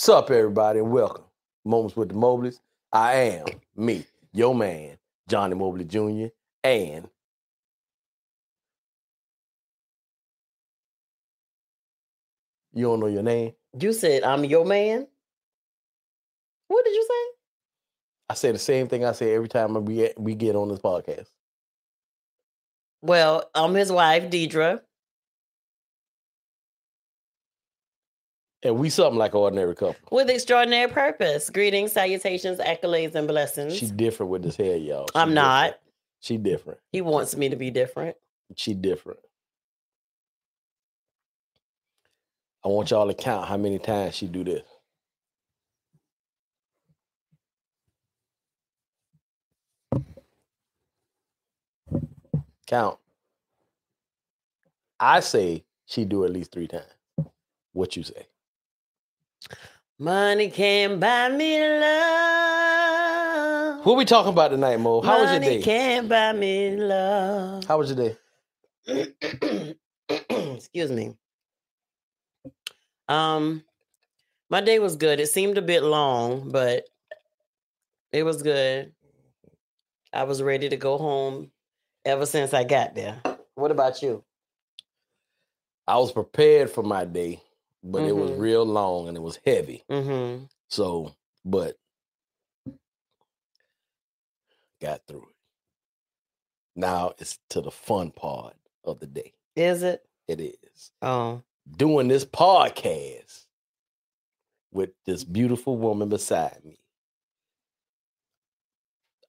Sup, everybody, and welcome. Moments with the Mobleys. I am me, your man, Johnny Mobley Jr., and you don't know your name? You said I'm your man. What did you say? I say the same thing I say every time we get, we get on this podcast. Well, I'm his wife, Deidre. And we something like an ordinary couple. With extraordinary purpose. Greetings, salutations, accolades, and blessings. She different with this hair, y'all. She I'm different. not. She different. He wants me to be different. She different. I want y'all to count how many times she do this. Count. I say she do at least three times. What you say? Money can't buy me love. What we talking about tonight, Mo? How was your day? Money can't buy me love. How was your day? Excuse me. Um, my day was good. It seemed a bit long, but it was good. I was ready to go home ever since I got there. What about you? I was prepared for my day, but it was Mhm. real long and it was heavy. Mm-hmm. So, but got through it. Now it's to the fun part of the day. Is it? It is Oh, doing this podcast with this beautiful woman beside me.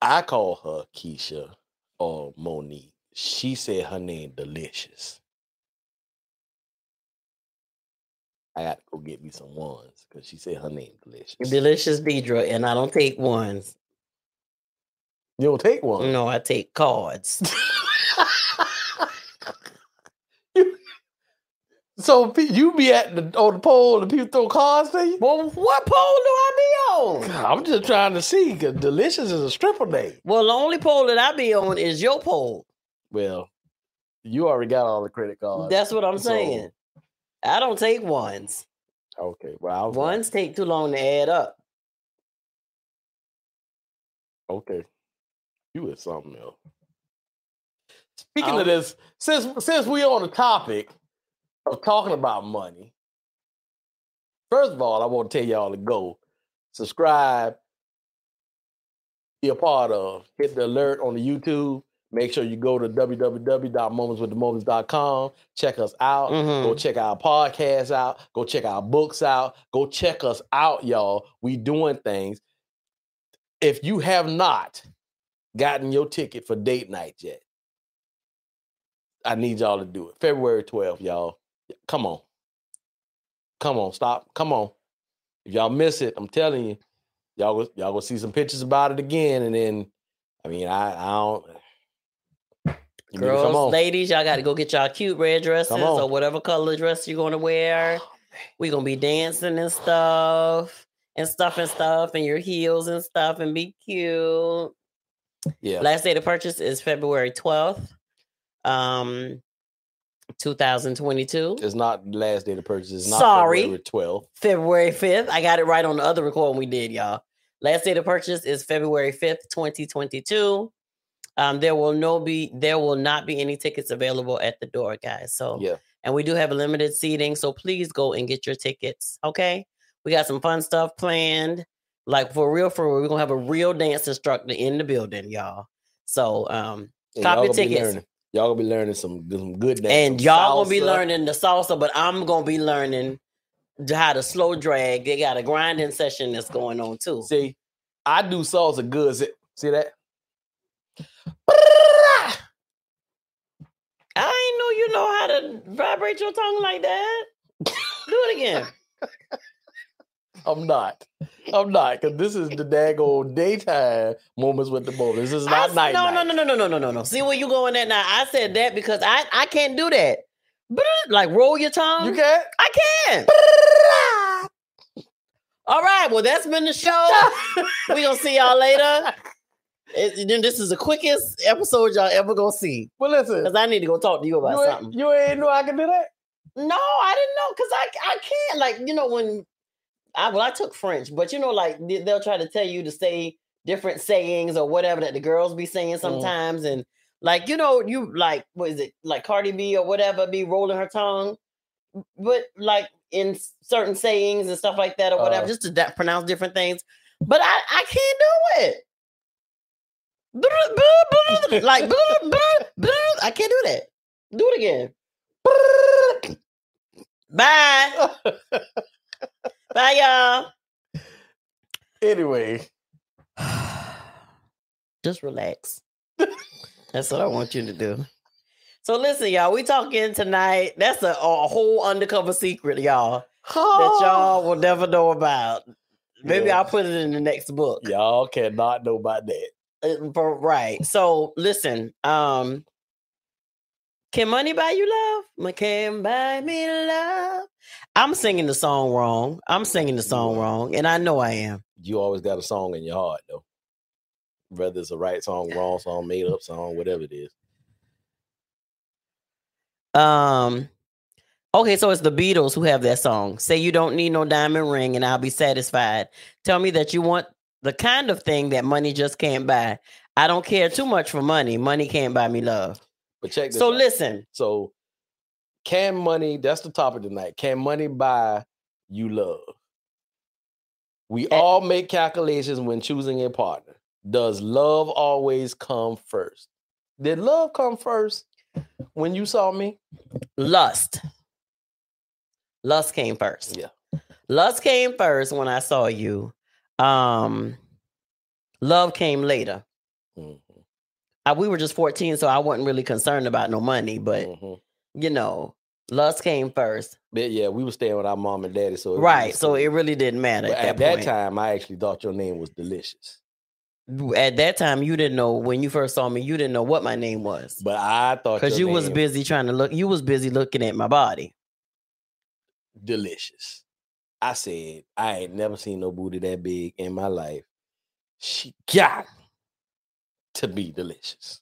I call her Keisha or Monique. She said her name Delicious. I got to go get me some ones because she said her name Delicious. delicious Deidre, and I don't take ones. You don't take one. No, I take cards. So you be at the on the pole and people throw cards to you? well, what pole do I be on? I'm just trying to see because delicious is a stripper name. Well, the only pole that I be on is your pole. Well, you already got all the credit cards. That's what I'm so- saying. I don't take ones. okay. Well, I was like, Ones take too long to add up. okay. You is something else. Speaking Um, of this, since since we on the topic of talking about money, first of all, I want to tell y'all to go subscribe, be a part of, hit the alert on the YouTube. Make sure you go to www.momentswiththemobleys.com. Check us out. Mhm. Go check our podcast out. Go check our books out. Go check us out, y'all. We doing things. If you have not gotten your ticket for date night yet, I need y'all to do it. February 12th, y'all. Come on. Come on, stop. Come on. If y'all miss it, I'm telling you, y'all go, y'all go see some pictures about it again. And then, I mean, I, I don't. You Girls, ladies, y'all got to go get y'all cute red dresses or whatever color dress you're going to wear. We're going to be dancing and stuff and stuff and stuff and your heels and stuff and be cute. Yeah. Last day to purchase is February 12th, um, 2022. It's not last day to purchase. It's not Sorry. February 12th. February 5th. I got it right on the other recording we did, y'all. Last day to purchase is February 5th, 2022. Um, there will no be there will not be any tickets available at the door, guys. So Yeah. and we do have a limited seating, so please go and get your tickets. Okay. We got some fun stuff planned. Like for real, for real, we're gonna have a real dance instructor in the building, y'all. So um And Copy y'all gonna be tickets. Y'all gonna be learning some, some good dance. and y'all gonna be learning the salsa, but I'm gonna be learning how to slow drag. They got a grinding session that's going on too. See, I do salsa good. See, see that? I know you know how to vibrate your tongue like that. Do it again. I'm not. I'm not because this is the daggone daytime moments with the Mobleys. This is not night. no, no, no, no, no, no, no, no, no. See where you going at now? I said that because I I can't do that. Like roll your tongue. You can't. I can. All right. Well, that's been the show. we gonna see y'all later. It- then this is the quickest episode y'all ever gonna see Well, listen. because I need to go talk to you about You something. you ain't know I can do that. No, I didn't know because I I can't like you know when I well, I took French, but you know, like they- they'll try to tell you to say different sayings or whatever that the girls be saying Mm. sometimes, and like you know, you like what is it like Cardi B or whatever be rolling her tongue, but like in certain sayings and stuff like that or whatever, Uh. just to da- pronounce different things. But I I can't do it. Like I can't do that. Do it again. Bye. Bye, y'all. anyway, Just relax. That's what I want you to do. So listen, y'all. We talking tonight. That's a, a whole undercover secret, y'all, that y'all will never know about. Maybe Yeah. I'll put it in the next book. y'all cannot know about that. Uh, right. So listen. Um, can money buy you love? Can buy me love? I'm singing the song wrong. I'm singing the song wrong, and I know I am. You always got a song in your heart, though. Whether it's a right song, wrong song, made up song, whatever it is. Um. Okay, so it's the Beatles who have that song. Say you don't need no diamond ring, and I'll be satisfied. Tell me that you want the kind of thing that money just can't buy. I don't care too much for money. Money can't buy me love. But check this So out. listen. So, can money? That's the topic tonight. Can money buy you love? We Eh. all make calculations when choosing a partner. Does love always come first? Did love come first when you saw me? Lust. Lust came first. Yeah. Lust came first when I saw you. Um love came later. Mhm, Uh, we were just 14, so I wasn't really concerned about no money, but mhm. you know, lust came first. But yeah, we were staying with our mom and daddy, so it right. So it really didn't matter at, at that, that time, I actually thought your name was delicious. At that time, you didn't know when you first saw me, you didn't know what my name was. But I thought Because you was busy trying to look, you was busy looking at my body. delicious. I said, I ain't never seen no booty that big in my life. She got to be delicious.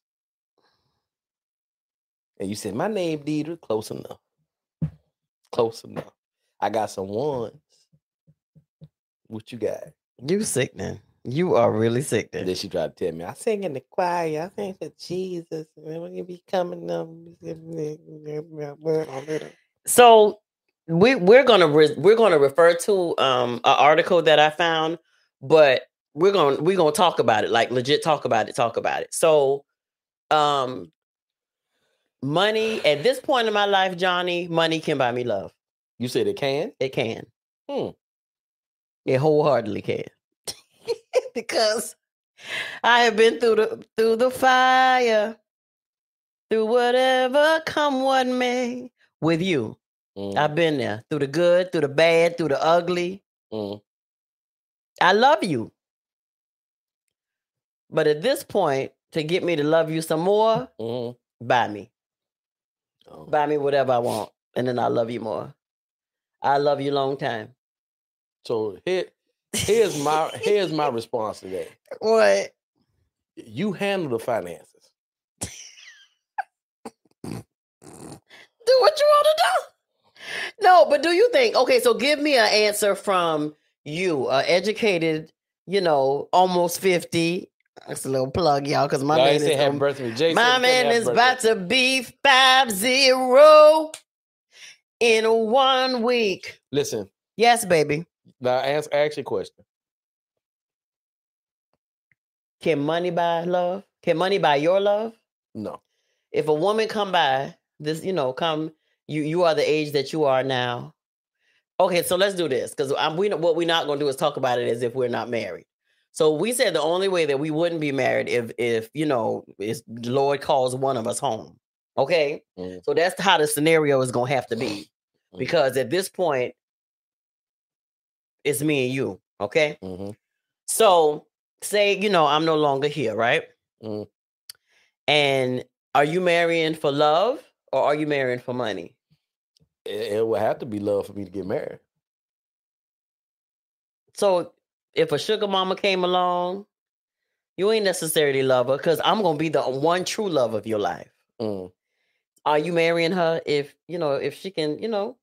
And you said, My name Deidre, close enough. Close enough. I got some ones. What you got? You sick then. You are really sick And then. then she tried to tell me, I sing in the choir, I sing for Jesus, and we're gonna be coming up. So we we're gonna re- we're gonna refer to um an article that I found, but we're gonna we're gonna talk about it, like legit talk about it, talk about it. So um money at this point in my life, Johnny, money can buy me love. You said it can? It can. Hmm. It wholeheartedly can. because I have been through the through the fire, through whatever come what may with you. Mm, I've been there through the good, through the bad, through the ugly. mm. I love you. But at this point, to get me to love you some more, Mhm. buy me. Oh. Buy me whatever I want. And then I'll love you more. I love you long time. So here, here's my here's my response to that. What? You handle the finances. do what you want to do. No, but do you think? Okay, so give me an answer from you, a educated, you know, almost fifty. That's a little plug, y'all, because my Y'all man is um, birthday. My man is about to be five zero in one week. listen. Yes, baby. Now ask ask your question. Can money buy love? Can money buy your love? No. if a woman come by this you know come you you are the age that you are now okay so let's do this because i'm we what we're not going to do is talk about it as if we're not married so we said the only way that we wouldn't be married if if you know is the lord calls one of us home okay Mhm. so that's how the scenario is going to have to be Mhm. because at this point it's me and you okay Mhm. so say you know i'm no longer here right Mhm. and are you marrying for love or are you marrying for money It, it would have to be love for me to get married. so if a sugar mama came along you ain't necessarily love her because i'm gonna be the one true love of your life Mm. are you marrying her if you know if she can you know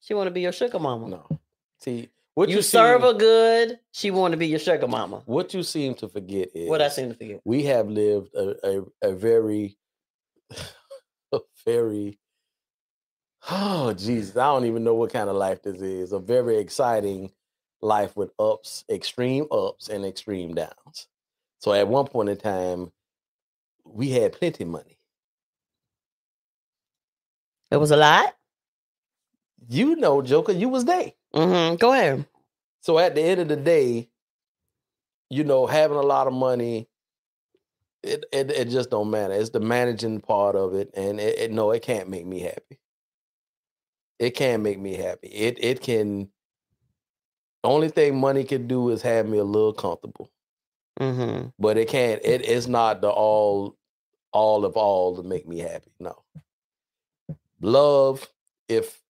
she want to be your sugar mama No. See, What you, serve seem, her good, she want to be your sugar mama. What you seem to forget is What I seem to forget. we have lived a, a, a very, a very, oh Jesus, I don't even know what kind of life this is. A very exciting life with ups, extreme ups and extreme downs. So at one point in time, we had plenty of money. It was a lot. You know, Joker, you was there. Mm-hmm. Go ahead. So at the end of the day, you know, having a lot of money, it it, it just don't matter. It's the managing part of it, and it, it no, it can't make me happy. It can't make me happy. It it can. Only thing money can do is have me a little comfortable, Mm-hmm. but it can't. It is not the all, all of all to make me happy. No. Love, if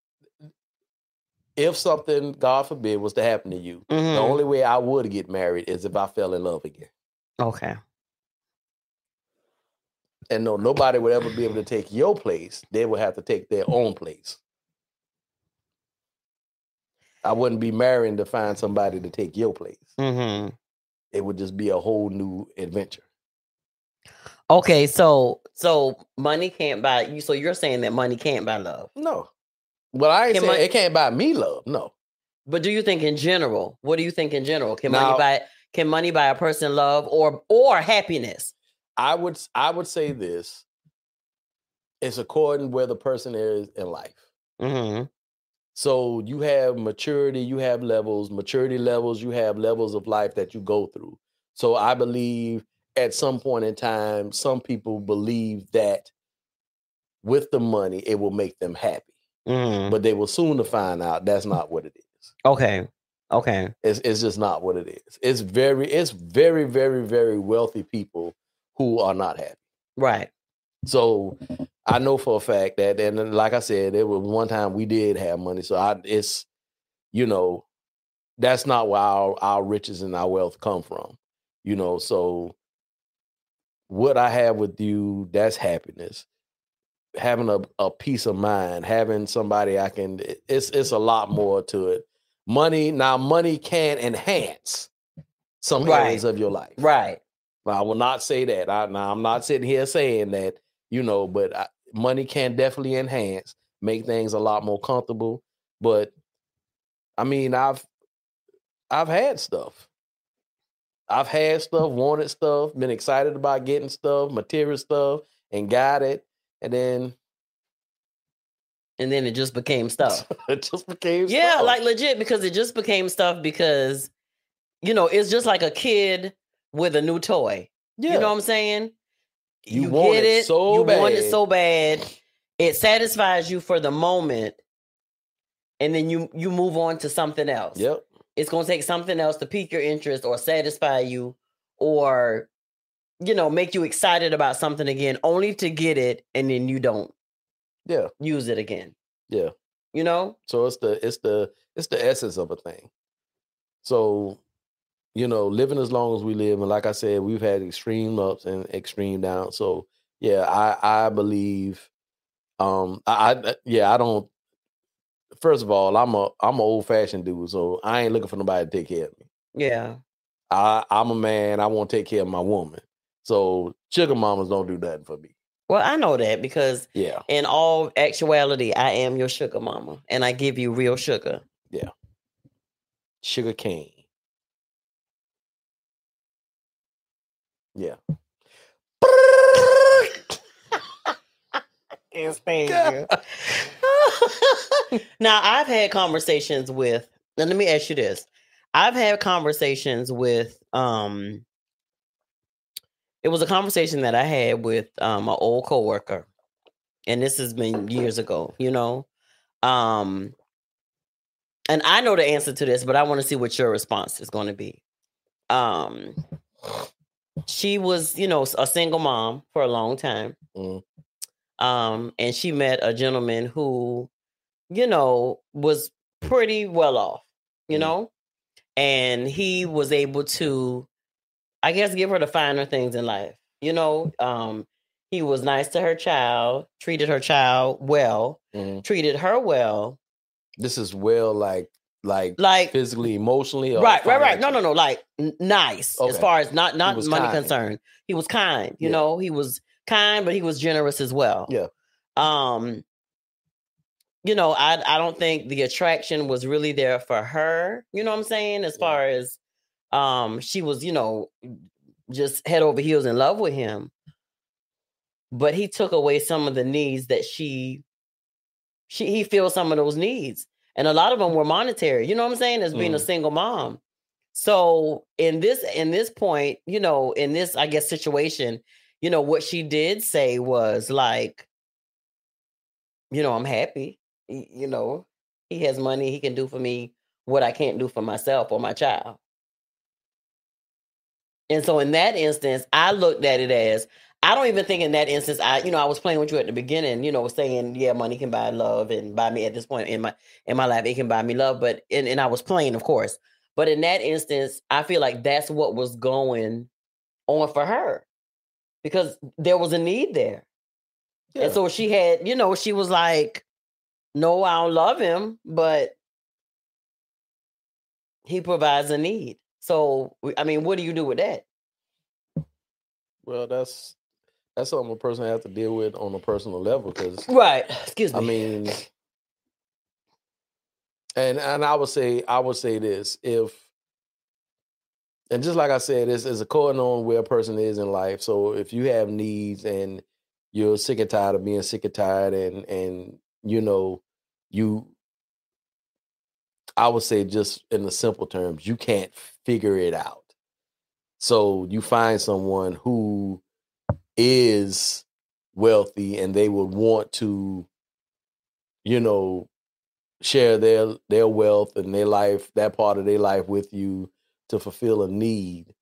if something, God forbid, was to happen to you, the Mm-hmm. only way I would get married is if I fell in love again. Okay. And no, nobody would ever be able to take your place. They would have to take their own place. I wouldn't be marrying to find somebody to take your place. Mm-hmm. It would just be a whole new adventure. Okay, so so money can't buy you. So you're saying that money can't buy love, No. Well, I ain't Can saying mon- it can't buy me love. No. but do you think in general? What do you think in general? Can Now- money buy? Can money buy a person love or or happiness? I would I would say this. It's according where the person is in life. Mm-hmm. So you have maturity, you have levels, maturity levels, you have levels of life that you go through. So I believe at some point in time, some people believe that with the money, it will make them happy. Mm-hmm. But they will soon to find out that's not what it is. Okay. Okay. It's, it's just not what it is. It's very, it's very, very, very wealthy people who are not happy. Right. So I know for a fact that, and like I said, there was one time we did have money. So I, it's, you know, that's not where our, our riches and our wealth come from. You know, so what I have with you, that's happiness. Having a, a peace of mind, having somebody I can, it's it's a lot more to it. Money now, money can enhance some Right. areas of your life. Right. But I will not say that. I, now I'm not sitting here saying that, you know, but I, money can definitely enhance, make things a lot more comfortable. But I mean, I've I've had stuff. I've had stuff, wanted stuff, been excited about getting stuff, material stuff, and got it, and then And then it just became stuff. it just became Yeah, stuff. like legit because it just became stuff because you know, it's just like a kid with a new toy. yeah, You know what I'm saying? You want get it so you want it bad. so bad. It satisfies you for the moment. And then you you move on to something else. yep, It's gonna take something else to pique your interest or satisfy you or you know, make you excited about something again, only to get it and then you don't yeah, use it again. yeah. You know? So it's the it's the it's the essence of a thing. So, you know, living as long as we live, and like I said, we've had extreme ups and extreme downs. So yeah, I I believe, um, I, I yeah I don't. First of all, I'm a I'm an old fashioned dude, so I ain't looking for nobody to take care of me. Yeah. I I'm a man. I want to take care of my woman. So sugar mamas don't do nothing for me. Well, I know that because Yeah, in all actuality, I am your sugar mama and I give you real sugar. Yeah, sugar cane. Yeah. Can't stand you. now, I've had conversations with, and let me ask you this. I've had conversations with, um, it was a conversation that I had with um, an old coworker, and this has been years ago, you know. Um, and I know the answer to this, but I want to see what your response is going to be. Um, she was, you know, a single mom for a long time. Mm. Um, and she met a gentleman who, you know, was pretty well off, you Mm. know, and he was able to, I guess, give her the finer things in life. You know, um, he was nice to her child, treated her child well, Mhm. treated her well. This is well like like Like physically, emotionally, or right, right, right. No, no, no. Like n- nice as far as not not money kind. concerned. He was kind. You Yeah. know, he was kind, but he was generous as well. Yeah. Um. You know, I I don't think the attraction was really there for her. You know what I'm saying? As Yeah. far as, um, she was, you know, just head over heels in love with him. But he took away some of the needs that she, she he feels some of those needs, and a lot of them were monetary. You know what I'm saying? As being a Mhm. single mom. So in this in this point, you know, in this I guess situation, you know, what she did say was like, you know, I'm happy. You know, he has money, he can do for me what I can't do for myself or my child. And so in that instance, I looked at it as I don't even think in that instance, I, you know, I was playing with you at the beginning, you know, saying, yeah, money can buy love and buy me at this point in my in my life, it can buy me love. But and, and I was playing, of course. But in that instance, I feel like that's what was going on for her. Because there was a need there. Yeah. And so she had, you know, she was like, No, I don't love him, but he provides a need. So I mean, what do you do with that? well, that's that's something a person has to deal with on a personal level because Right. Excuse me. I mean, and and I would say I would say this if, and just like I said, this is according on where a person is in life. So if you have needs and you're sick and tired of being sick and tired, and and you know, you, I would say just in the simple terms, you can't figure it out. So you find someone who is wealthy and they would want to you know share their their wealth and their life that part of their life with you to fulfill a need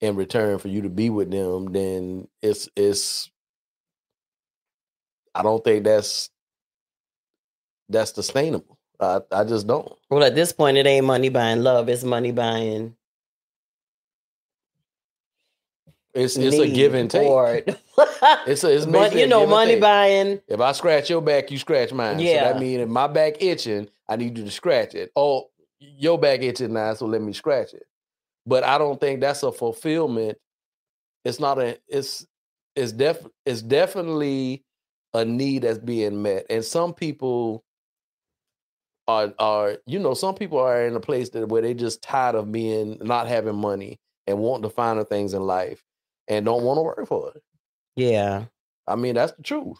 in return for you to be with them then it's it's i don't think that's that's sustainable. I i just don't. Well, at this point, it ain't money buying love, it's money buying it's it's a give and take it's a it's But you know, money buying If I scratch your back, you scratch mine. So Yeah. that means if my back itching, I need you to scratch it. Oh, your back itching now, so let me scratch it. But I don't think that's a fulfillment. It's not a. It's it's def. It's definitely a need that's being met, and some people are are you know some people are in a place that where they just tired of being not having money and wanting to find the things in life and don't want to work for it. Yeah. I mean, that's the truth.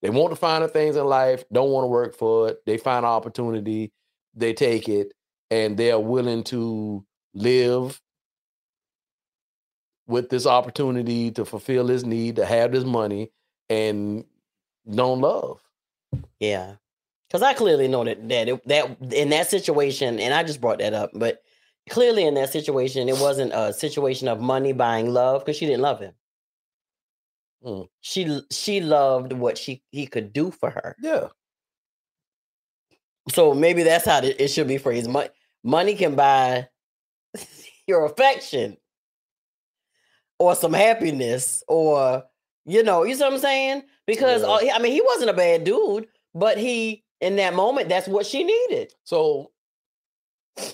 They want to find the things in life, don't want to work for it. They find opportunity, they take it, and they're willing to live with this opportunity to fulfill this need, to have this money, and don't love. Yeah. Because I clearly know that that it, that in that situation, and I just brought that up, but clearly in that situation, it wasn't a situation of money buying love because she didn't love him. Mm. She she loved what she he could do for her. Yeah. So maybe that's how it should be phrased. Money money can buy your affection or some happiness or you know you see what I'm saying? Because Yeah. uh, I mean he wasn't a bad dude, but he in that moment that's what she needed. So,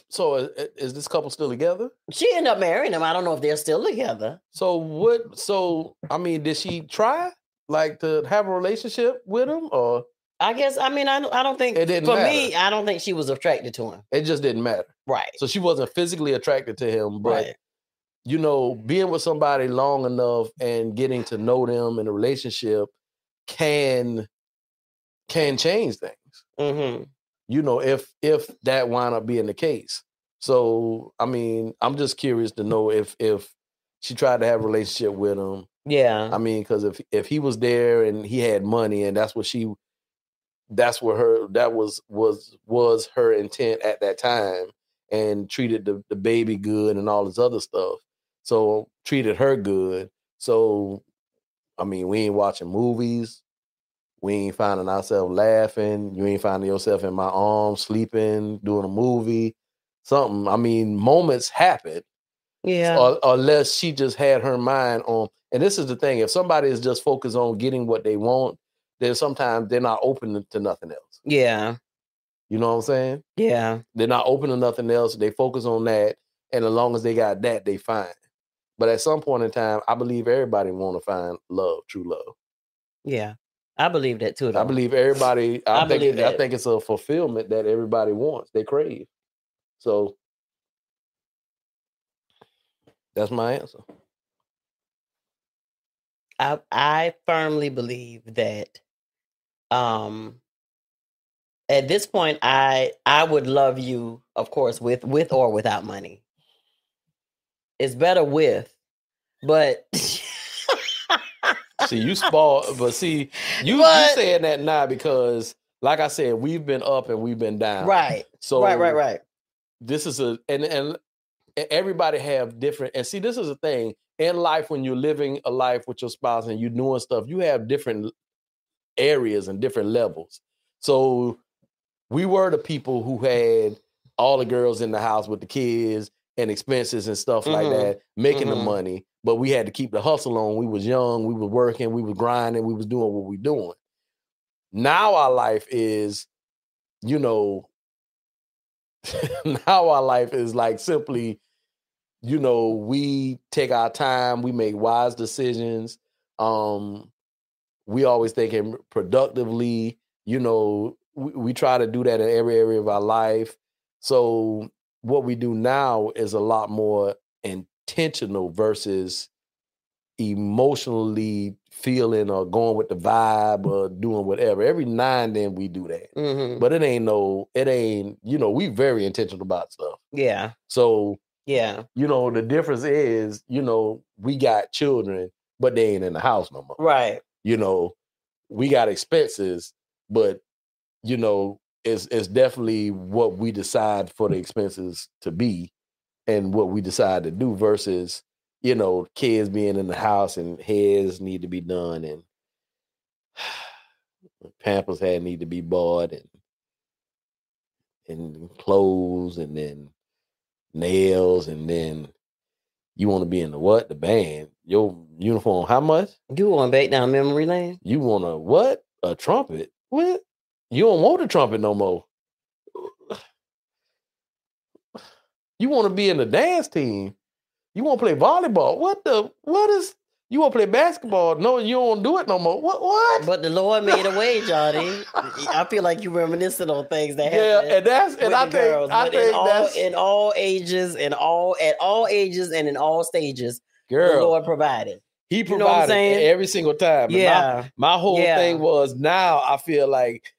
so i- is this couple still together? She ended up marrying him. I don't know if they're still together. So what? So I mean, did she try like to have a relationship with him, or I guess I mean I don't, I don't think It didn't for me. I don't think she was attracted to him. it just didn't matter? Right. So she wasn't physically attracted to him, but right. you know, being with somebody long enough and getting to know them in a relationship can can change things. hmm You know, if if that wind up being the case. So I mean, I'm just curious to know if if she tried to have a relationship with him. Yeah. I mean, because if if he was there and he had money and that's what she that's what her that was was was her intent at that time and treated the, the baby good and all this other stuff. So treated her good. So I mean, we ain't watching movies. We ain't finding ourselves laughing. You ain't finding yourself in my arms, sleeping, doing a movie, something. I mean, moments happen yeah. or, unless she just had her mind on. And this is the thing: if somebody is just focused on getting what they want, then sometimes they're not open to nothing else. yeah. You know what I'm saying? Yeah. They're not open to nothing else. They focus on that, and as long as they got that, they fine. But at some point in time, I believe everybody want to find love, true love. Yeah. I believe that too. Though. I believe everybody. I, I think believe it, I think it's a fulfillment that everybody wants. They crave. So that's my answer. I I firmly believe that um at this point I I would love you, of course, with with or without money. It's better with, but See, you spoil, but see, you you saying that now because, like I said, we've been up and we've been down. right, So right, right, right. this is a and and everybody have different and see this is a thing in life when you're living a life with your spouse and you're doing stuff you have different areas and different levels so we were the people who had all the girls in the house with the kids and expenses and stuff like Mhm. that making the Mhm. money but we had to keep the hustle on. We was young we was working we was grinding we was doing what we doing. Now our life is you know now our life is like simply you know we take our time we make wise decisions. Um we always thinking productively you know we, we try to do that in every area of our life. So what we do now is a lot more intentional versus emotionally feeling or going with the vibe or doing whatever. Every now and then we do that. Hmm but it ain't no it ain't you know we very intentional about stuff. Yeah, so yeah, you know the difference is you know we got children but they ain't in the house no more. Right. you know we got expenses but you know it's it's definitely what we decide for the expenses to be and what we decide to do versus you know kids being in the house and hairs need to be done and pampers had need to be bought and and clothes and then nails and then you want to be in the what the band your uniform how much You want back down memory lane? you want a what? A trumpet? What? You don't want a trumpet no more. You want to be in the dance team. You want to play volleyball. What the? What is? You want to play basketball? No, you don't do it no more. What? What? But the Lord made a way, Johnny. I feel like you're reminiscing on things that happened. yeah, and that's and I think girls, I but think in all that's in all ages, in all at all ages, and in all stages, the girl. Lord provided. he you know what I'm provided saying? every single time. And my- Yeah, my whole Yeah. thing was now I feel like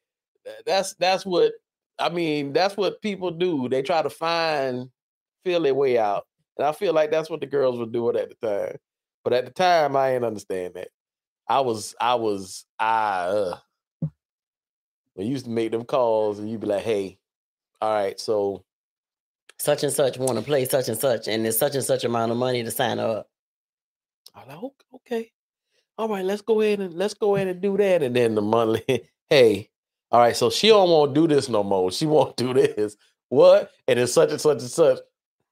that's that's what I mean, that's what people do. They try to find feel their way out. And I feel like that's what the girls were doing at the time. But at the time I ain't understand that. I was I was I uh we used to make them calls and you'd be like, hey, all right, so such and such want to play such and such, and it's such and such amount of money to sign up. I'm like, "Ok- okay. All right, let's go ahead and let's go ahead and do that. And then the monthly, hey, all right, so she don't want to do this no more. She won't do this. What? And it's such and such and such.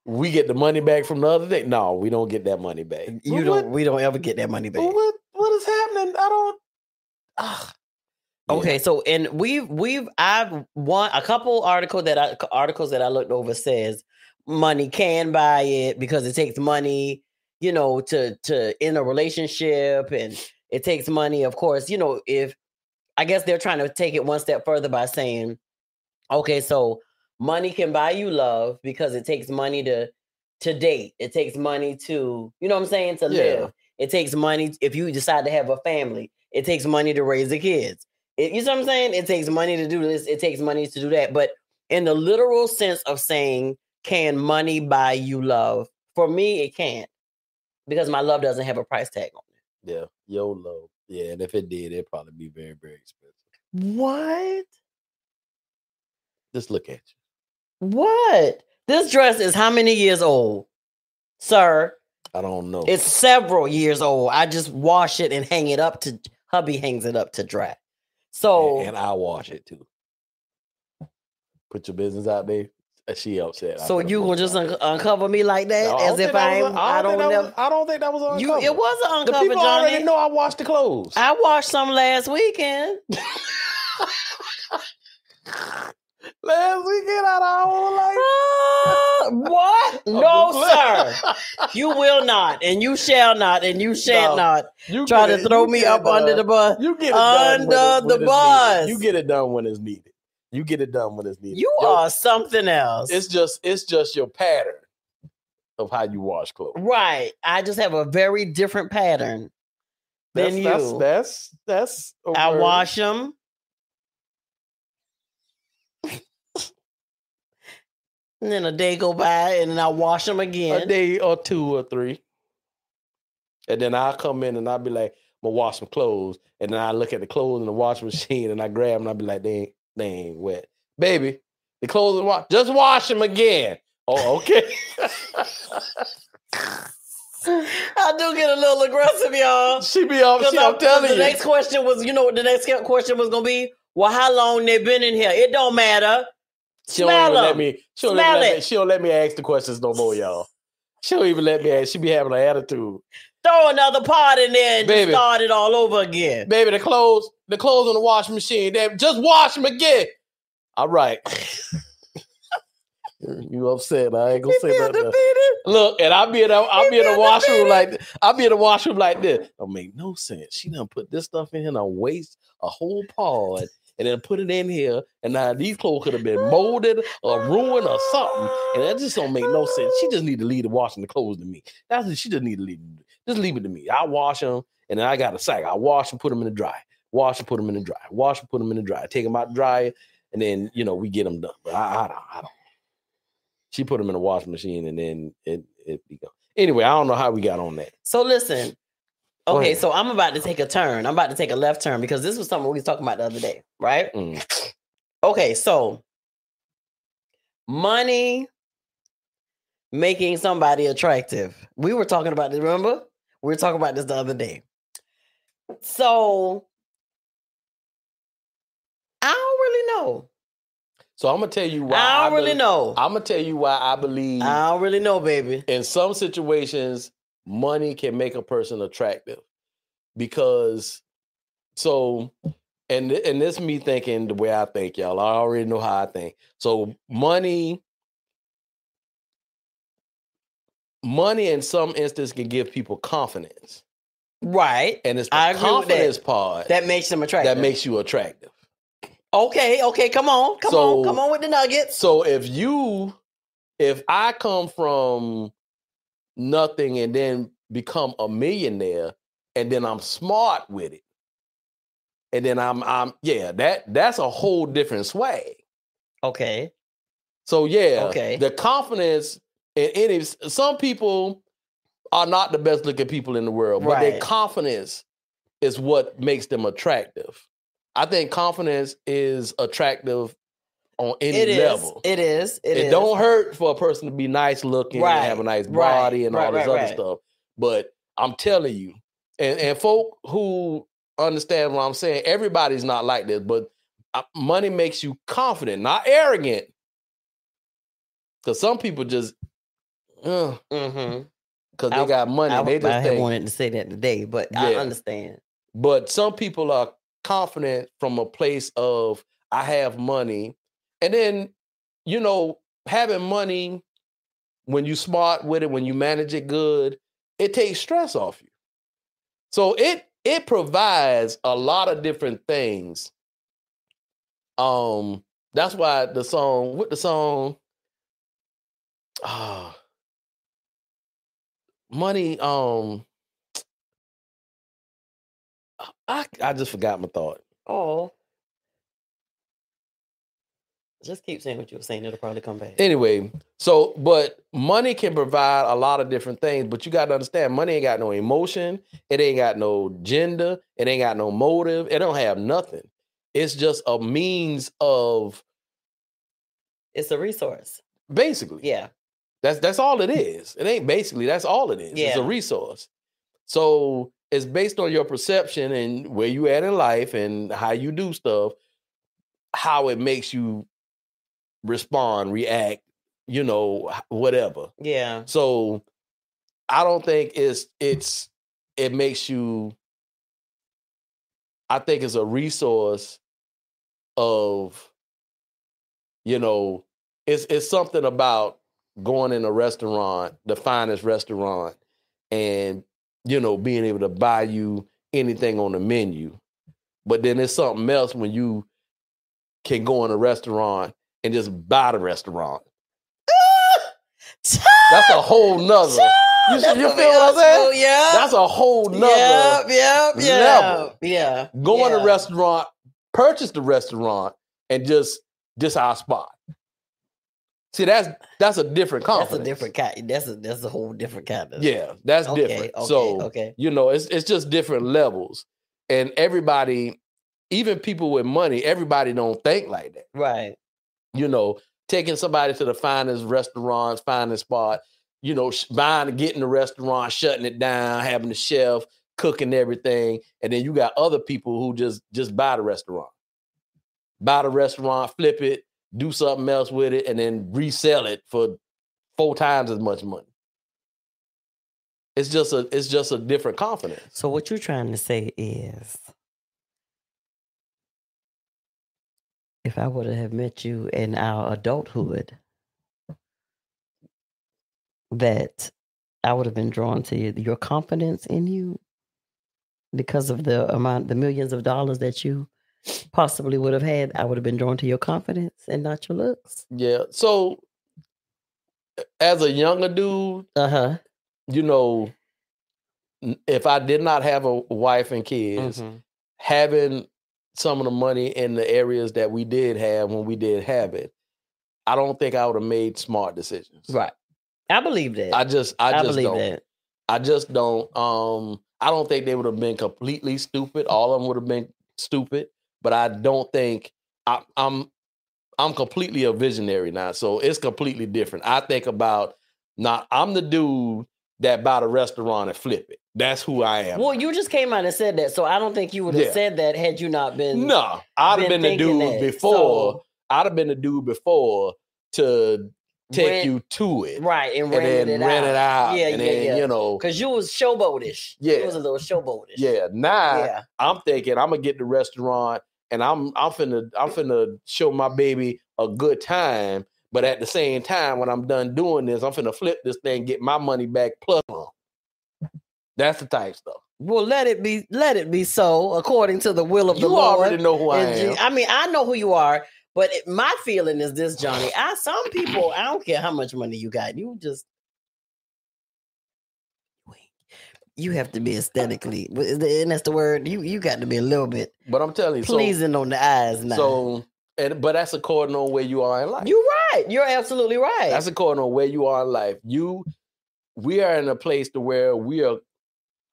We get the money back from the other day. No, we don't get that money back. You Well, don't. We don't ever get that money back. What, what, what is happening? I don't. Yeah. Okay, so and we've we've I've one a couple article that I articles that I looked over says money can buy it because it takes money, you know, to to in a relationship and it takes money, of course, you know, if I guess they're trying to take it one step further by saying, okay, so money can buy you love because it takes money to to date. It takes money to, you know what I'm saying, to Yeah. live. It takes money if you decide to have a family. It takes money to raise the kids. It, you know what I'm saying? It takes money to do this. It takes money to do that. But in the literal sense of saying, can money buy you love? For me, it can't because my love doesn't have a price tag on it. Yeah, YOLO. Yeah, and if it did, it'd probably be very, very expensive. What? Just look at you. What? This dress is how many years old, sir? I don't know. It's several years old. I just wash it and hang it up to hubby hangs it up to dry. So and, and I wash it too. Put your business out there. Uh, She upset. I so you gonna just un- uncover me like that No, as if I was I think don't that know. was- I don't think that was uncovered. You it was an The people Johnny. already know I washed the clothes. I washed some last weekend. Man, get out of our own life. Ah, what? No, sir. You will not, and you shall not, and you shall No. not You try to it- throw me up it under the bus. You get it done when Under it- when the it's bus. needed. You get it done when it's needed. You get it done when it's needed. You Yo, are something else. It's just it's just your pattern of how you wash clothes. right. I just have a very different pattern That's than that's you. that's that's. a I word. wash them. And then a day go by, and then I wash them again. a day or two or three, and then I'll come in and I'll be like, "I'm gonna wash some clothes," and then I look at the clothes in the washing machine and I grab them and I'll be like, "They ain't they ain't wet, baby. The clothes the wash, just wash them again." Oh, okay. I do get a little aggressive, y'all. she be up. Because She, I'm telling the you. The next question was, you know what the next question was gonna be? Well, how long they been in here? It don't matter. She don't Smell even let me. She don't, Smell even let me. it. She don't let me ask the questions no more, y'all. She don't even let me ask. She be having an attitude, Throw another part in there and Baby. just start it all over again. baby. The clothes, the clothes on the washing machine. They just wash them again. All right. you upset? I ain't gonna say nothing. else. Look, and I'll be in a, I'll be in the washroom like I'll be in the washroom like this. Don't make no sense. She done put this stuff in here and waste a whole pod and then put it in here. And now these clothes could have been molded or ruined or something. And that just don't make no sense. She just need to leave the washing the clothes to me. That's what she just need to leave. Just leave it to me. I wash them and then I got a sack. I wash and put them in the dry. Wash and put them in the dry. Wash and put them in the dry. Take them out dryer and then you know we get them done. But I, I don't. I don't. She put them in the washing machine and then it it be gone. Anyway, I don't know how we got on that. So listen. Okay, so I'm about to take a turn. I'm about to take a left turn because this was something we was talking about the other day, right? Mm. Okay, so money making somebody attractive. We were talking about this, remember? We were talking about this the other day. So I don't really know. So I'm gonna tell you why. I don't really bel- know. I'm gonna tell you why I believe I don't really know, baby. in some situations money can make a person attractive because so and and this me thinking the way I think, y'all. I already know how I think. So money money in some instances can give people confidence. Right. And it's the with that. confidence part That makes them attractive. that makes you attractive. okay, okay, come on, come So- on, come on with the nuggets. So if you, if I come from nothing and then become a millionaire, and then I'm smart with it, and then I'm, I'm, yeah, that that's a whole different swag. Okay. So yeah, Okay. the confidence and it is some people are not the best looking people in the world, but their Right. confidence confidence is what makes them attractive. I think confidence is attractive on any It is. level. It is. It, It is. don't hurt for a person to be nice looking Right, and have a nice right, body and all right, this right, other right. stuff. But I'm telling you, and, and folk who understand what I'm saying, everybody's not like this, but uh, money makes you confident, not arrogant. Because some people just, because Mm-hmm. they I- got money, I, they I just had think. wanted to say that today, but I understand. But some people are confident from a place of I have money, and then you know having money when you smart with it, when you manage it good, it takes stress off you. So it it provides a lot of different things. Um, that's why the song, with the song, ah, money. Um, I I just forgot my thought. Oh. Just keep saying what you were saying. It'll probably come back. Anyway, so but money can provide a lot of different things, but you got to understand money ain't got no emotion, it ain't got no gender, it ain't got no motive, it don't have nothing. It's just a means of It's a resource. basically. Yeah. That's that's all it is. It ain't basically, that's all it is. It's a resource. So it's based on your perception and where you at in life and how you do stuff, how it makes you respond, react, you know, whatever. Yeah. So I don't think it's it's it makes you I think it's a resource of you know it's it's something about going in a restaurant, the finest restaurant, and you know being able to buy you anything on the menu. But then it's something else when you can go in a restaurant and just buy the restaurant. That's a whole nother. You, you feel what I'm saying? Oh, yeah. That's a whole nother. Yep, yep, yeah. level. Yeah. Go in a restaurant, purchase the restaurant, and just this our spot. See, that's that's a different That's a different kind. That's a that's a whole different kind of. Yeah, that's Okay, different. okay, so okay. you know, it's it's just different levels, and everybody, even people with money, everybody don't think like that. Right. You know, taking somebody to the finest restaurants, finest spot. You know, buying, getting the restaurant, shutting it down, having the chef cooking everything, and then you got other people who just just buy the restaurant, buy the restaurant, flip it, do something else with it, and then resell it for four times as much money. It's just a it's just a different confidence. So what you're trying to say is, if I would have met you in our adulthood, that I would have been drawn to you, your confidence in you because of the amount, the millions of dollars that you possibly would have had. I would have been drawn to your confidence and not your looks. Yeah. So as a younger dude, Uh huh. you know, if I did not have a wife and kids, Mm-hmm. having some of the money in the areas that we did have when we did have it, I don't think I would have made smart decisions. Right. I believe that. I just I, I just believe don't. that. I just don't um I don't think they would have been completely stupid. All of them would have been stupid, but I don't think I, I'm I'm completely a visionary now. So it's completely different. I think about not I'm the dude that buy the restaurant and flip it. That's who I am. Well, you just came out and said that, so I don't think you would have Yeah. said that had you not been. no, I'd have been been the dude that. before. So- I'd have been the dude before to take Rent- you to it. right and, And then it rent out. it out. Yeah, and yeah, then, yeah. you know, Because you was showboatish. Yeah. you was a little showboatish. yeah. Now yeah. I'm thinking I'm gonna get the restaurant and I'm I'm finna I'm finna show my baby a good time. But at the same time, when I'm done doing this, I'm finna flip this thing, get my money back plus some. That's the type stuff. Well, let it be. Let it be so, according to the will of the You Lord. already know who I am. I mean, I know who you are, but it- my feeling is this, Johnny. I some people, I don't care how much money you got, you just you have to be aesthetically, and that's the word. You you got to be a little bit But I'm telling you, so pleasing on the eyes now. so and but that's according on where you are in life. you're right. You're absolutely right. That's according on where you are in life. You, we are in a place to where we are.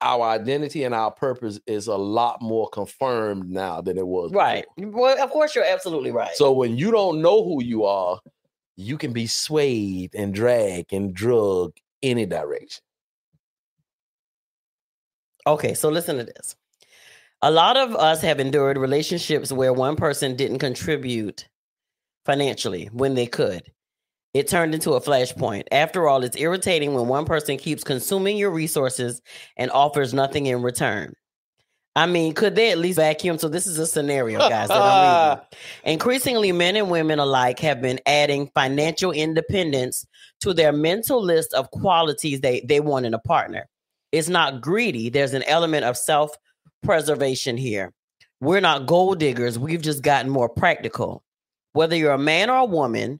Our identity and our purpose is a lot more confirmed now than it was. before. right. Well, of course, you're absolutely right. So when you don't know who you are, you can be swayed and dragged and drugged any direction. Okay, so listen to this. A lot of us have endured relationships where one person didn't contribute financially when they could. It turned into a flashpoint. After all, it's irritating when one person keeps consuming your resources and offers nothing in return. I mean, could they at least vacuum? So this is a scenario, guys, that I'm reading. Increasingly, men and women alike have been adding financial independence to their mental list of qualities they, they want in a partner. It's not greedy. There's an element of self preservation here. We're not gold diggers. We've just gotten more practical. Whether you're a man or a woman,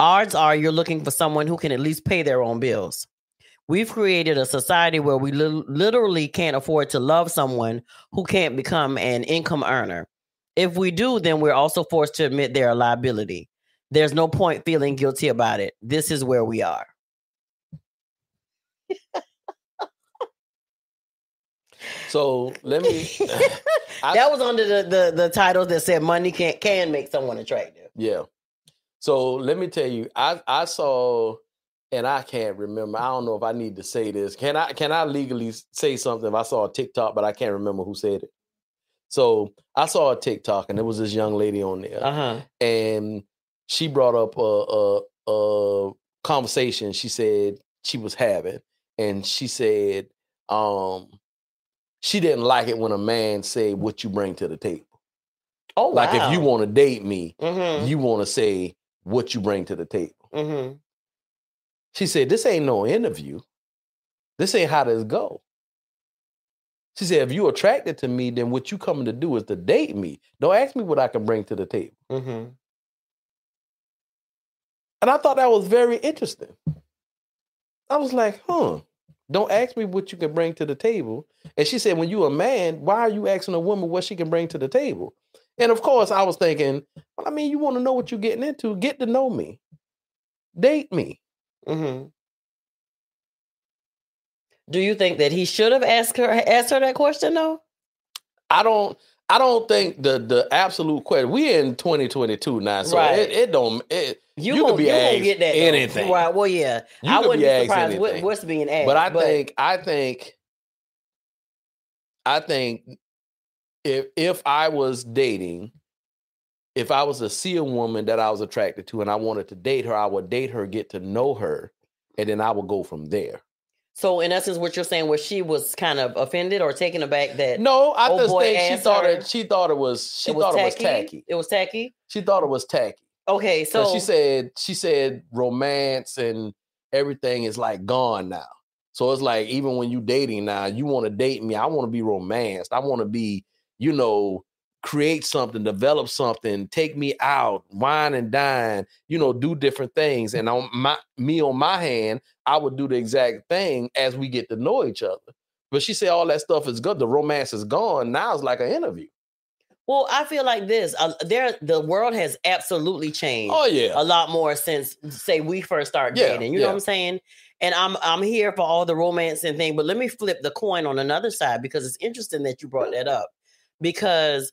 odds are you're looking for someone who can at least pay their own bills. We've created a society where we lit- literally can't afford to love someone who can't become an income earner. If we do, then we're also forced to admit they're a liability. There's no point feeling guilty about it. This is where we are. So let me. I- that was under the, the the title that said money can can make someone attractive. Yeah. So let me tell you, I I saw, and I can't remember. I don't know if I need to say this. Can I can I legally say something if I saw a TikTok, but I can't remember who said it. So I saw a TikTok, and there was this young lady on there, Uh huh. and she brought up a, a a conversation. She said she was having, and she said, um, she didn't like it when a man said what you bring to the table. Oh, Like if you want to date me, hmm you want to say what you bring to the table. Mm-hmm. She said, This ain't no interview. This ain't how this go. She said, if you attracted to me, then what you coming to do is to date me. Don't ask me what I can bring to the table. Mm-hmm. And I thought that was very interesting. I was like, huh. Don't ask me what you can bring to the table. And she said, when you a man, why are you asking a woman what she can bring to the table? And of course, I was thinking, well, I mean, you want to know what you're getting into, get to know me. Date me. Mm-hmm. Do you think that he should have asked her asked her that question though? I don't I don't think the the absolute question. We in 2022 now, so Right. it, it don't it, You, You could gon- be you gonna asked get that though. anything. right? Well, yeah, You I wouldn't be be asked surprised what, what's being asked. but I think I think I think if if I was dating, if I was to see a woman that I was attracted to and I wanted to date her, I would date her, get to know her, and then I would go from there. so. In essence, what you're saying was she was kind of offended or taken aback that No, I just think she thought her- it. She thought it was. She it was thought tacky. it was tacky. It was tacky. She thought it was tacky. Okay, So she said she said romance and everything is like gone now. So it's like even when you dating now, you want to date me. I want to be romanced. I want to be, you know, create something, develop something, take me out, wine and dine, you know, do different things. And on my me on my hand, I would do the exact thing as we get to know each other. But she said all that stuff is good. The romance is gone. Now it's like an interview. Well, I feel like this. Uh, there, the world has absolutely changed. Oh yeah. a lot more since say we first started Yeah, dating. You know what I'm saying? And I'm I'm here for all the romance and thing, but let me flip the coin on another side because it's interesting that you brought that up. Because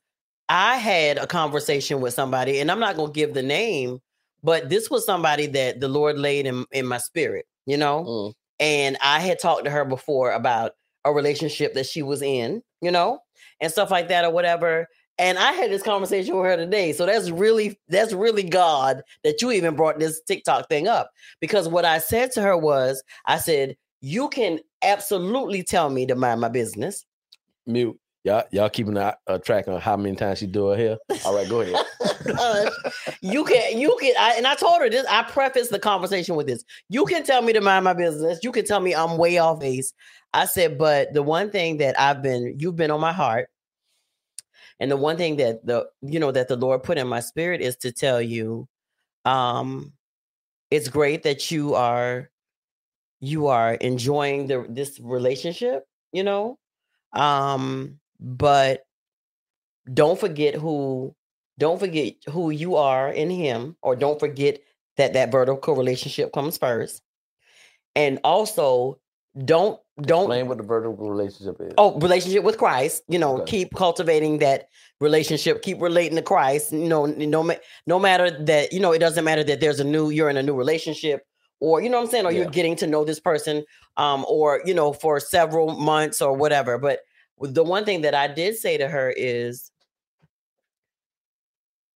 I had a conversation with somebody, and I'm not gonna give the name, but this was somebody that the Lord laid in, in my spirit, you know. Mm. And I had talked to her before about a relationship that she was in, you know, and stuff like that or whatever. And I had this conversation with her today. So that's really that's really God that you even brought this TikTok thing up. Because what I said to her was, I said, you can absolutely tell me to mind my business. Mute. Y'all, y'all keeping a, a track on how many times she do her hair. All right, go ahead. You can you can I, and I told her this. I prefaced the conversation with this. You can tell me to mind my business. You can tell me I'm way off base. I said, but the one thing that I've been you've been on my heart, and the one thing that the you know that the Lord put in my spirit is to tell you, um, it's great that you are you are enjoying the this relationship. You know, um, but don't forget who don't forget who you are in him or don't forget that that vertical relationship comes first and also don't don't Explain what the vertical relationship is. oh relationship with christ you know Okay. keep cultivating that relationship keep relating to christ you know no no matter that you know it doesn't matter that there's a new you're in a new relationship or you know what i'm saying or Yeah. you're getting to know this person um or you know for several months or whatever but the one thing that i did say to her is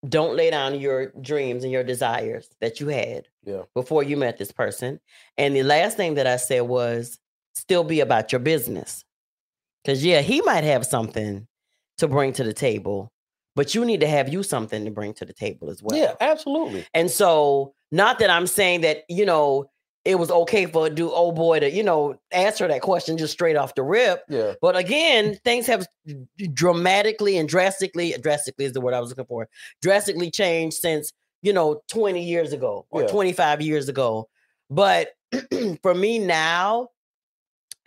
don't lay down your dreams and your desires that you had Yeah. before you met this person and the last thing that i said was still be about your business because yeah he might have something to bring to the table but you need to have you something to bring to the table as well yeah, absolutely. and so, not that I'm saying that, you know, it was okay for a dude, old boy to, you know, answer that question just straight off the rip. Yeah. But again, things have dramatically and drastically, drastically is the word I was looking for, drastically changed since, you know, 20 years ago or Yeah. 25 years ago. But for me now,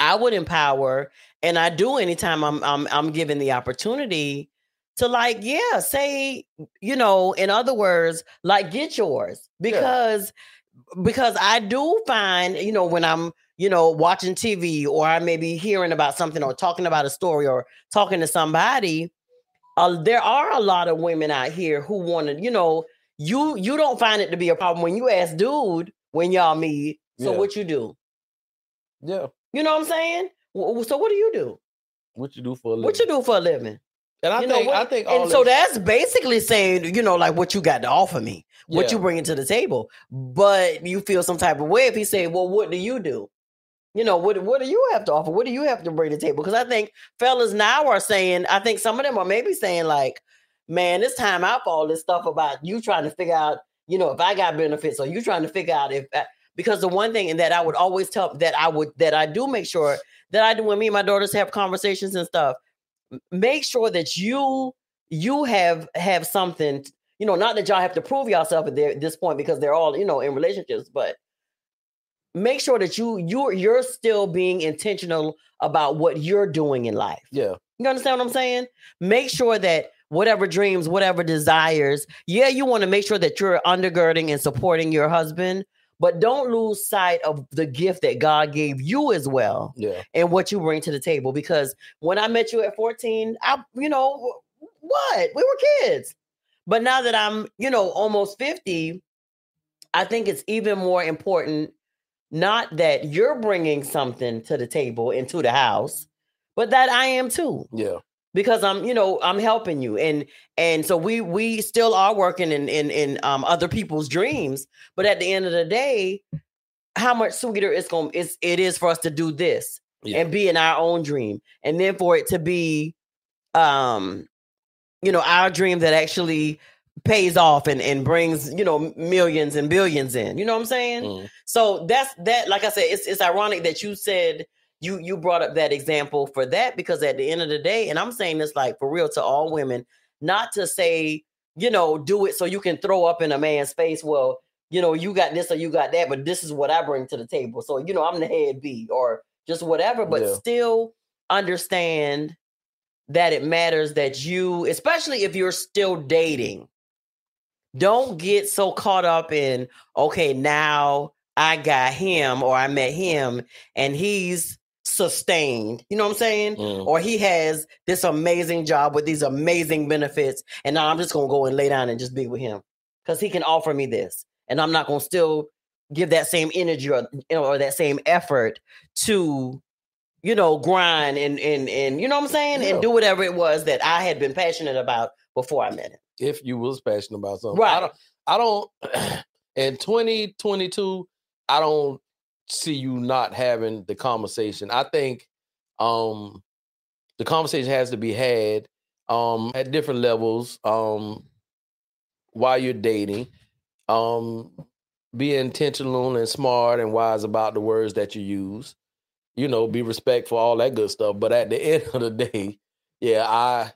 I would empower, and I do anytime I'm I'm I'm given the opportunity to like, yeah, say, you know, in other words, like get yours because because I do find, you know, when I'm, you know, watching TV or I may be hearing about something or talking about a story or talking to somebody, uh, there are a lot of women out here who want to, you know, you you don't find it to be a problem when you ask dude when y'all meet. So Yeah. what you do? Yeah. You know what I'm saying? So what do you do? What you do for a living? What you do for a living? And I You know think what- I think all And so this- that's basically saying, you know, like what you got to offer me, what yeah. you bringing to the table. But you feel some type of way if he say, "Well, what do you do?" You know, what what do you have to offer? What do you have to bring to the table? Because I think fellas now are saying, I think some of them are maybe saying like, "Man, it's time out for all this stuff about you trying to figure out you know, if I got benefits, or you trying to figure out if I, because the one thing and that I would always tell that I would that I do make sure that I do when me and my daughters have conversations and stuff, make sure that you you have have something, you know, not that y'all have to prove yourself at this point because they're all, you know, in relationships, but make sure that you you're you're still being intentional about what you're doing in life. Yeah. You understand what I'm saying? Make sure that whatever dreams, whatever desires, yeah, you want to make sure that you're undergirding and supporting your husband, but don't lose sight of the gift that God gave you as well. Yeah. And what you bring to the table. Because when I met you at 14, I, you know, what? We were kids. But now that I'm, you know, almost 50, I think it's even more important not that you're bringing something to the table into the house, but that I am too. Yeah. Because I'm, you know, I'm helping you, and and so we we still are working in in in um other people's dreams, but at the end of the day, how much sweeter it's going it's it is for us to do this yeah. and be in our own dream, and then for it to be, um, you know, our dream that actually pays off and, and brings you know millions and billions in you know what i'm saying mm. so that's that like i said it's, it's ironic that you said you you brought up that example for that because at the end of the day and i'm saying this like for real to all women not to say you know do it so you can throw up in a man's face well you know you got this or you got that but this is what i bring to the table so you know i'm the head b or just whatever but yeah. still understand that it matters that you especially if you're still dating don't get so caught up in, okay, now I got him or I met him and he's sustained. You know what I'm saying? Mm. Or he has this amazing job with these amazing benefits. And now I'm just going to go and lay down and just be with him because he can offer me this. And I'm not going to still give that same energy or, or that same effort to you know grind and and and you know what i'm saying yeah. and do whatever it was that i had been passionate about before i met him if you was passionate about something. Right. I don't I don't in 2022, I don't see you not having the conversation. I think um the conversation has to be had um at different levels um while you're dating. Um be intentional and smart and wise about the words that you use. You know, be respectful, all that good stuff. But at the end of the day, yeah, I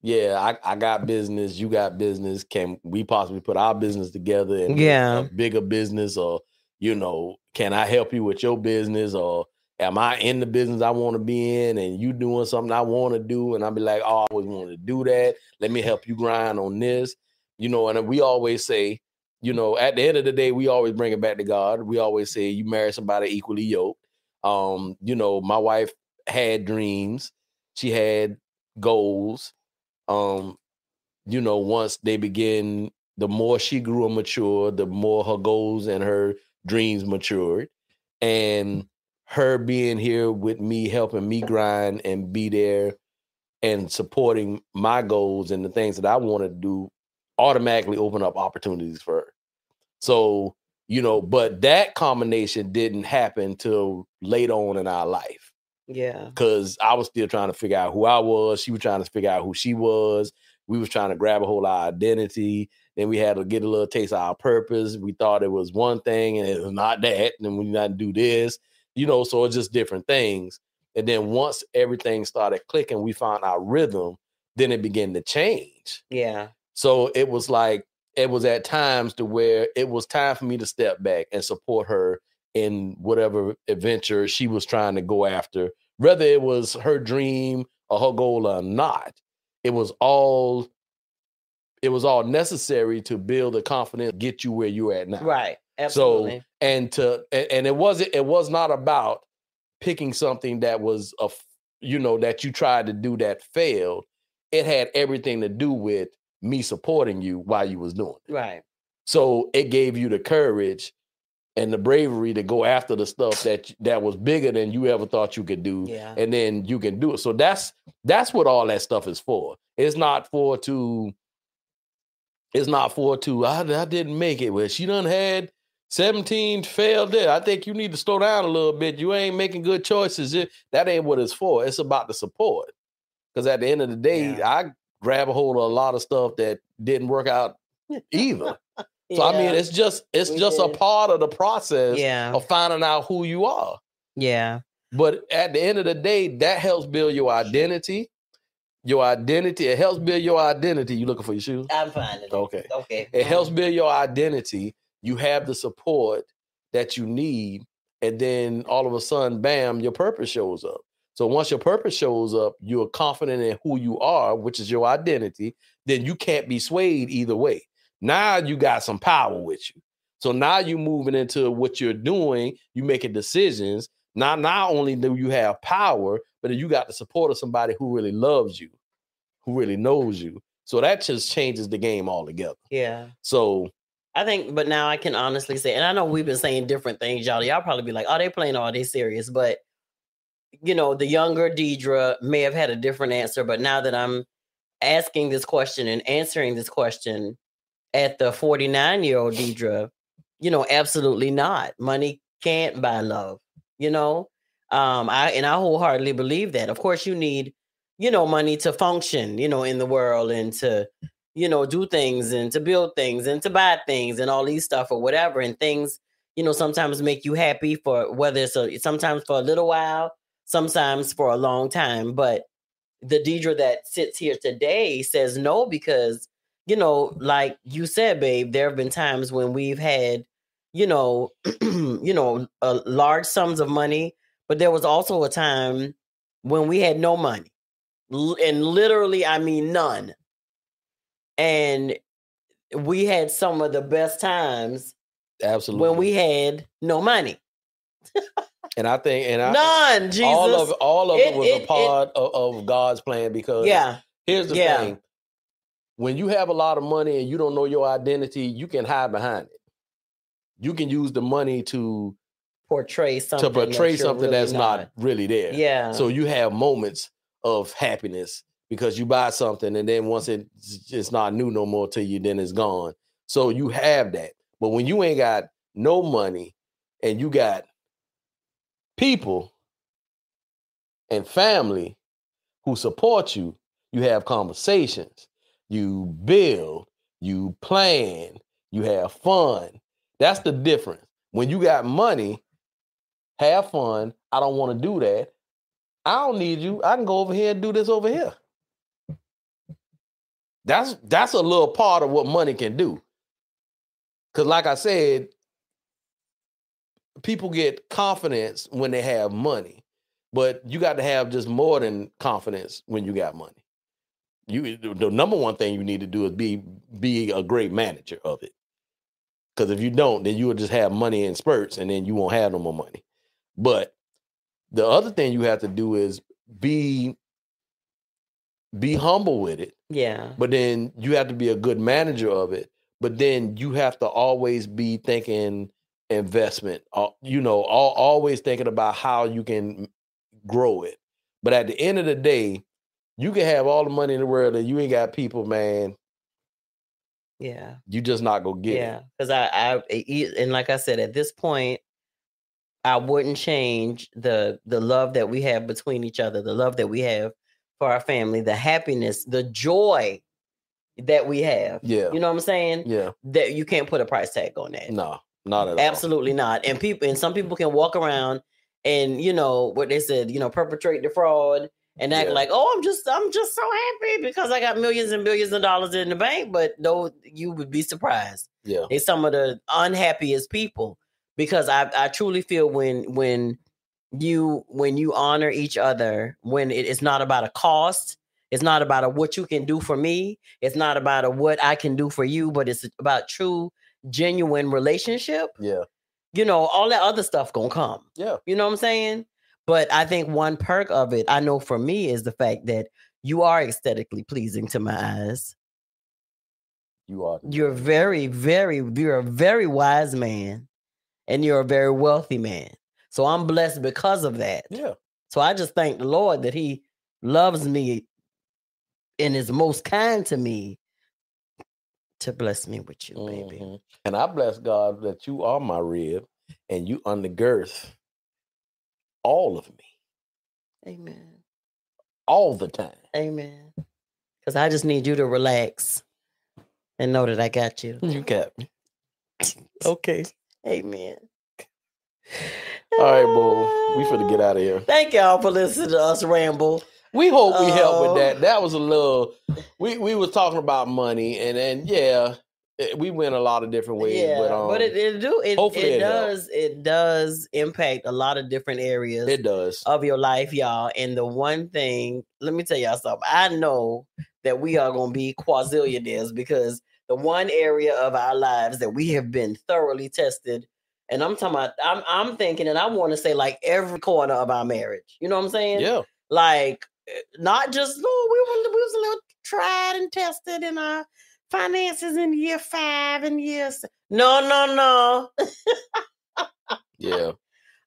yeah, I, I got business, you got business. Can we possibly put our business together and yeah. a bigger business or you know, can I help you with your business or am I in the business I want to be in and you doing something I want to do and I'll be like, oh, I always wanted to do that. Let me help you grind on this. You know, and we always say, you know, at the end of the day, we always bring it back to God. We always say you marry somebody equally yoked. Um, you know, my wife had dreams, she had goals um, you know, once they begin, the more she grew and matured, the more her goals and her dreams matured. And mm-hmm. her being here with me, helping me grind and be there and supporting my goals and the things that I want to do automatically open up opportunities for her. So, you know, but that combination didn't happen till late on in our life. Yeah. Cause I was still trying to figure out who I was. She was trying to figure out who she was. We was trying to grab a whole identity. Then we had to get a little taste of our purpose. We thought it was one thing and it was not that. And then we not do this, you know, so it's just different things. And then once everything started clicking, we found our rhythm, then it began to change. Yeah. So it was like it was at times to where it was time for me to step back and support her in whatever adventure she was trying to go after, whether it was her dream or her goal or not. It was all it was all necessary to build the confidence, get you where you're at now. Right. Absolutely. So and to and it wasn't it was not about picking something that was a you know that you tried to do that failed. It had everything to do with me supporting you while you was doing it. Right. So it gave you the courage and the bravery to go after the stuff that that was bigger than you ever thought you could do yeah. and then you can do it so that's that's what all that stuff is for it's not for to it's not for to i, I didn't make it. Well she done had 17 failed there. I think you need to slow down a little bit. You ain't making good choices. It, that ain't what it's for. It's about the support. Because at the end of the day yeah. i grab a hold of a lot of stuff that didn't work out either. So I mean, it's just it's we just a part of the process yeah, of finding out who you are. yeah, But at the end of the day, that helps build your identity. Your identity, it helps build your identity. You looking for your shoes? I'm fine. Okay. Okay. It mm-hmm. helps build your identity. You have the support that you need, and then all of a sudden, bam, your purpose shows up. So once your purpose shows up, you're confident in who you are, which is your identity. Then you can't be swayed either way. Now you got some power with you. So now you're moving into what you're doing. You making decisions. Now, not only do you have power, but you got the support of somebody who really loves you, who really knows you. So that just changes the game altogether. Yeah. So I think, but now I can honestly say, and I know we've been saying different things, y'all. Y'all probably be like, "Oh, they playing all they serious," but you know, the younger Deidre may have had a different answer. But now that I'm asking this question and answering this question at the 49 year old Deidre, you know, absolutely not. Money can't buy love. You know, um, I and I wholeheartedly believe that. Of course, you need, you know, money to function, you know, in the world and to you know, do things and to build things and to buy things and all these stuff or whatever. And things, you know, sometimes make you happy for whether it's a sometimes for a little while, sometimes for a long time. But the Deidre that sits here today says no because, you know, like you said, babe, there have been times when we've had, you know, you know, uh, large sums of money, but there was also a time when we had no money. And literally, I mean none and we had some of the best times absolutely. when we had no money. and I think and I None, Jesus. all of all of it, It- was it- a part of, of God's plan because yeah, here's the Yeah. thing. When you have a lot of money and you don't know your identity, you can hide behind it. You can use the money to portray something to portray that something really that's not. really there. Yeah. So you have moments of happiness because you buy something and then once it, it's not new no more to you, then it's gone. So you have that. But when you ain't got no money and you got people and family who support you, you have conversations, you build, you plan, you have fun. That's the difference. When you got money, have fun. I don't want to do that. I don't need you. I can go over here and do this over here. That's that's a little part of what money can do. Cause like I said, people get confidence when they have money, but you got to have just more than confidence when you got money. You the number one thing you need to do is be be a great manager of it. Because if you don't, then you will just have money in spurts, and then you won't have no more money. But the other thing you have to do is be be humble with it yeah. but then you have to be a good manager of it but then you have to always be thinking investment uh, you know al- always thinking about how you can grow it but at the end of the day you can have all the money in the world and you ain't got people man Yeah. you just not gonna get Yeah. it Because I, I, e- and like I said, at this point, I wouldn't change the the love that we have between each other, the love that we have for our family, the happiness, the joy that we have. yeah You know what I'm saying? yeah That you can't put a price tag on that. no not at all. Absolutely not. And people and some people can walk around and you know what they said, you know, perpetrate the fraud and act Yeah. like, oh, I'm just I'm just so happy because I got millions and billions of dollars in the bank. But no, you would be surprised. yeah They're some of the unhappiest people because I, I truly feel when when you when you honor each other, when it is not about a cost, it's not about a what you can do for me, it's not about a what I can do for you, but it's about true, genuine relationship. yeah You know, all that other stuff gonna come. yeah You know what I'm saying? But I think one perk of it, I know for me, is the fact that you are aesthetically pleasing to my eyes. you are You're very, very, you're a very wise man, and you're a very wealthy man. So I'm blessed because of that. yeah So I just thank the Lord that He loves me and is most kind to me to bless me with you, baby. Mhm. and i bless god that you are my rib and you undergirth all of me Amen. all the time Amen. Because I just need you to relax. and know that I got you. You got me. Okay. Amen. All right, boo. We finna get out of here. Thank y'all for listening to us ramble. We hope we helped Oh. with that. That was a little. We we was talking about money, and then yeah, it- we went a lot of different ways. yeah, but, um, but it, it do it, hopefully it it does it does impact a lot of different areas it does. of your life, y'all. And the one thing, let me tell y'all something. I know that we are gonna be quazillionaires because the one area of our lives that we have been thoroughly tested, and I'm talking about, I'm I'm thinking, and I want to say like every corner of our marriage. You know what I'm saying? Yeah, like eh, not just no, we were we was a little tried and tested in our finances in year five and years. No, no, no. yeah.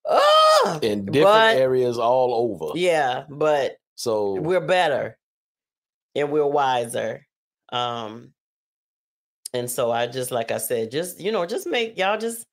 Oh, In different But- areas all over. yeah, but So we're better and we're wiser. Um, and so I just like I said, just you know, just make y'all just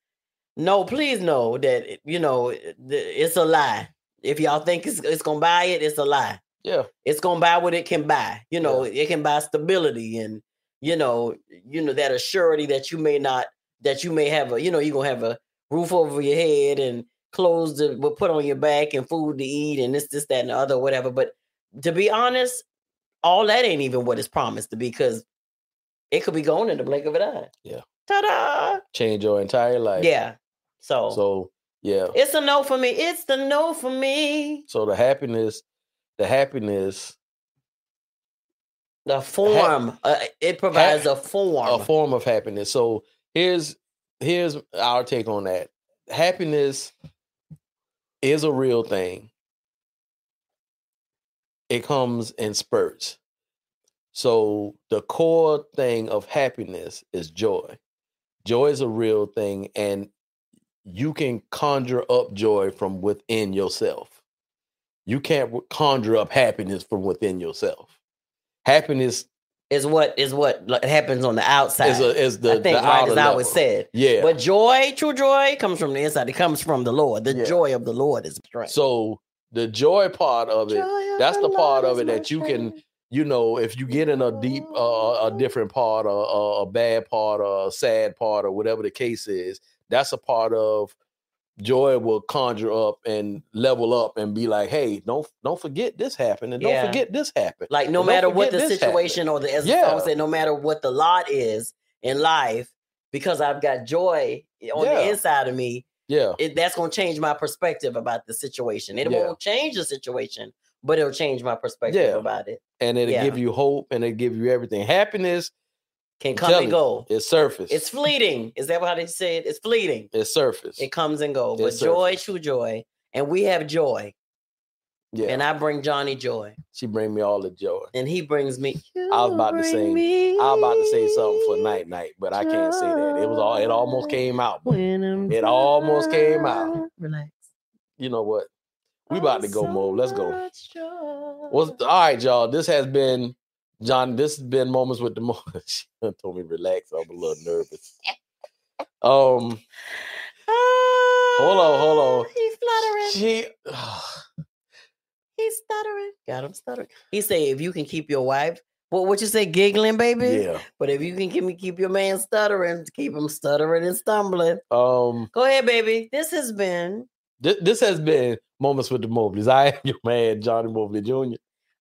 know, please know that you know it's a lie. If y'all think it's it's gonna buy it, it's a lie. yeah, it's gonna buy what it can buy. You know, it can buy stability and you know, you know that assurity that you may not that you may have a you know you're gonna have a roof over your head and clothes to put on your back and food to eat and this this that and the other whatever. But to be honest, all that ain't even what it's promised to be because it could be gone in the blink of an eye. Yeah. Ta-da! change your entire life. Yeah. So, So yeah. it's a no for me. It's the no for me. So the happiness, the happiness, The form. uh, it provides a form. a form of happiness. So here's here's our take on that. Happiness is a real thing. It comes in spurts. So the core thing of happiness is joy. Joy is a real thing and you can conjure up joy from within yourself. You can't conjure up happiness from within yourself. Happiness is what is what happens on the outside. is, a, is the, I think the right as I was said. Yeah. But joy, true joy, comes from the inside. It comes from the Lord. The Yeah. joy of the Lord is strength. So the joy part of it, Joy of that's the part Lord of it that you can- strength. You know, if you get in a deep, uh, a different part, or a, a bad part, or a sad part, or whatever the case is, that's a part of joy will conjure up and level up and be like, hey, don't don't forget this happened, and don't forget this happened. Like no matter what the this happened. situation or the as the Yeah. song said, no matter what the lot is in life, because I've got joy on Yeah. the inside of me, Yeah, it, that's going to change my perspective about the situation. It Yeah. won't change the situation, but it'll change my perspective Yeah. about it. And it'll Yeah. give you hope, and it'll give you everything. Happiness Can come and go. is surface. It's fleeting. Is that how they say it? It's fleeting. it's surface. It comes and goes. But It's joy, true joy. And we have joy. yeah, And I bring Johnny joy. she bring me all the joy. And he brings me. I was about to "You sing- I was about to say something for night night, but I can't say that. It was all. It almost came out. It almost came out. Relax. you know what? We about to go, Oh, Mo. Let's go. so much What's joy. all right, y'all? This has been John. This has been moments with the Mo. she told me relax. I'm a little nervous. Um, Hold on, hold on. He's fluttering. she. He's stuttering. Got him stuttering. He say, if you can keep your wife, what what you say, giggling, baby? Yeah. But if you can keep me keep your man stuttering, keep him stuttering and stumbling. Um. Go ahead, baby. This has been. This, this has been moments with the Mobleys. I am your man, Johnny Mobley Jr.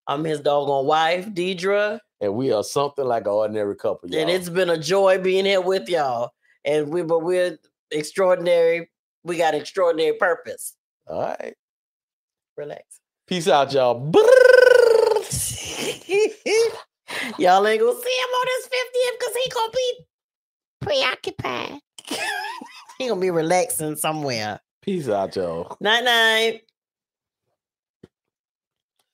I'm his doggone wife, Deidre. And we are something like an ordinary couple. Y'all. And it's been a joy being here with y'all. And we but we're extraordinary. We got extraordinary purpose. all right. Relax. Peace out, y'all. y'all ain't gonna see him on his 50th because he gonna be preoccupied. he gonna be relaxing somewhere. Peace out, y'all. Night night.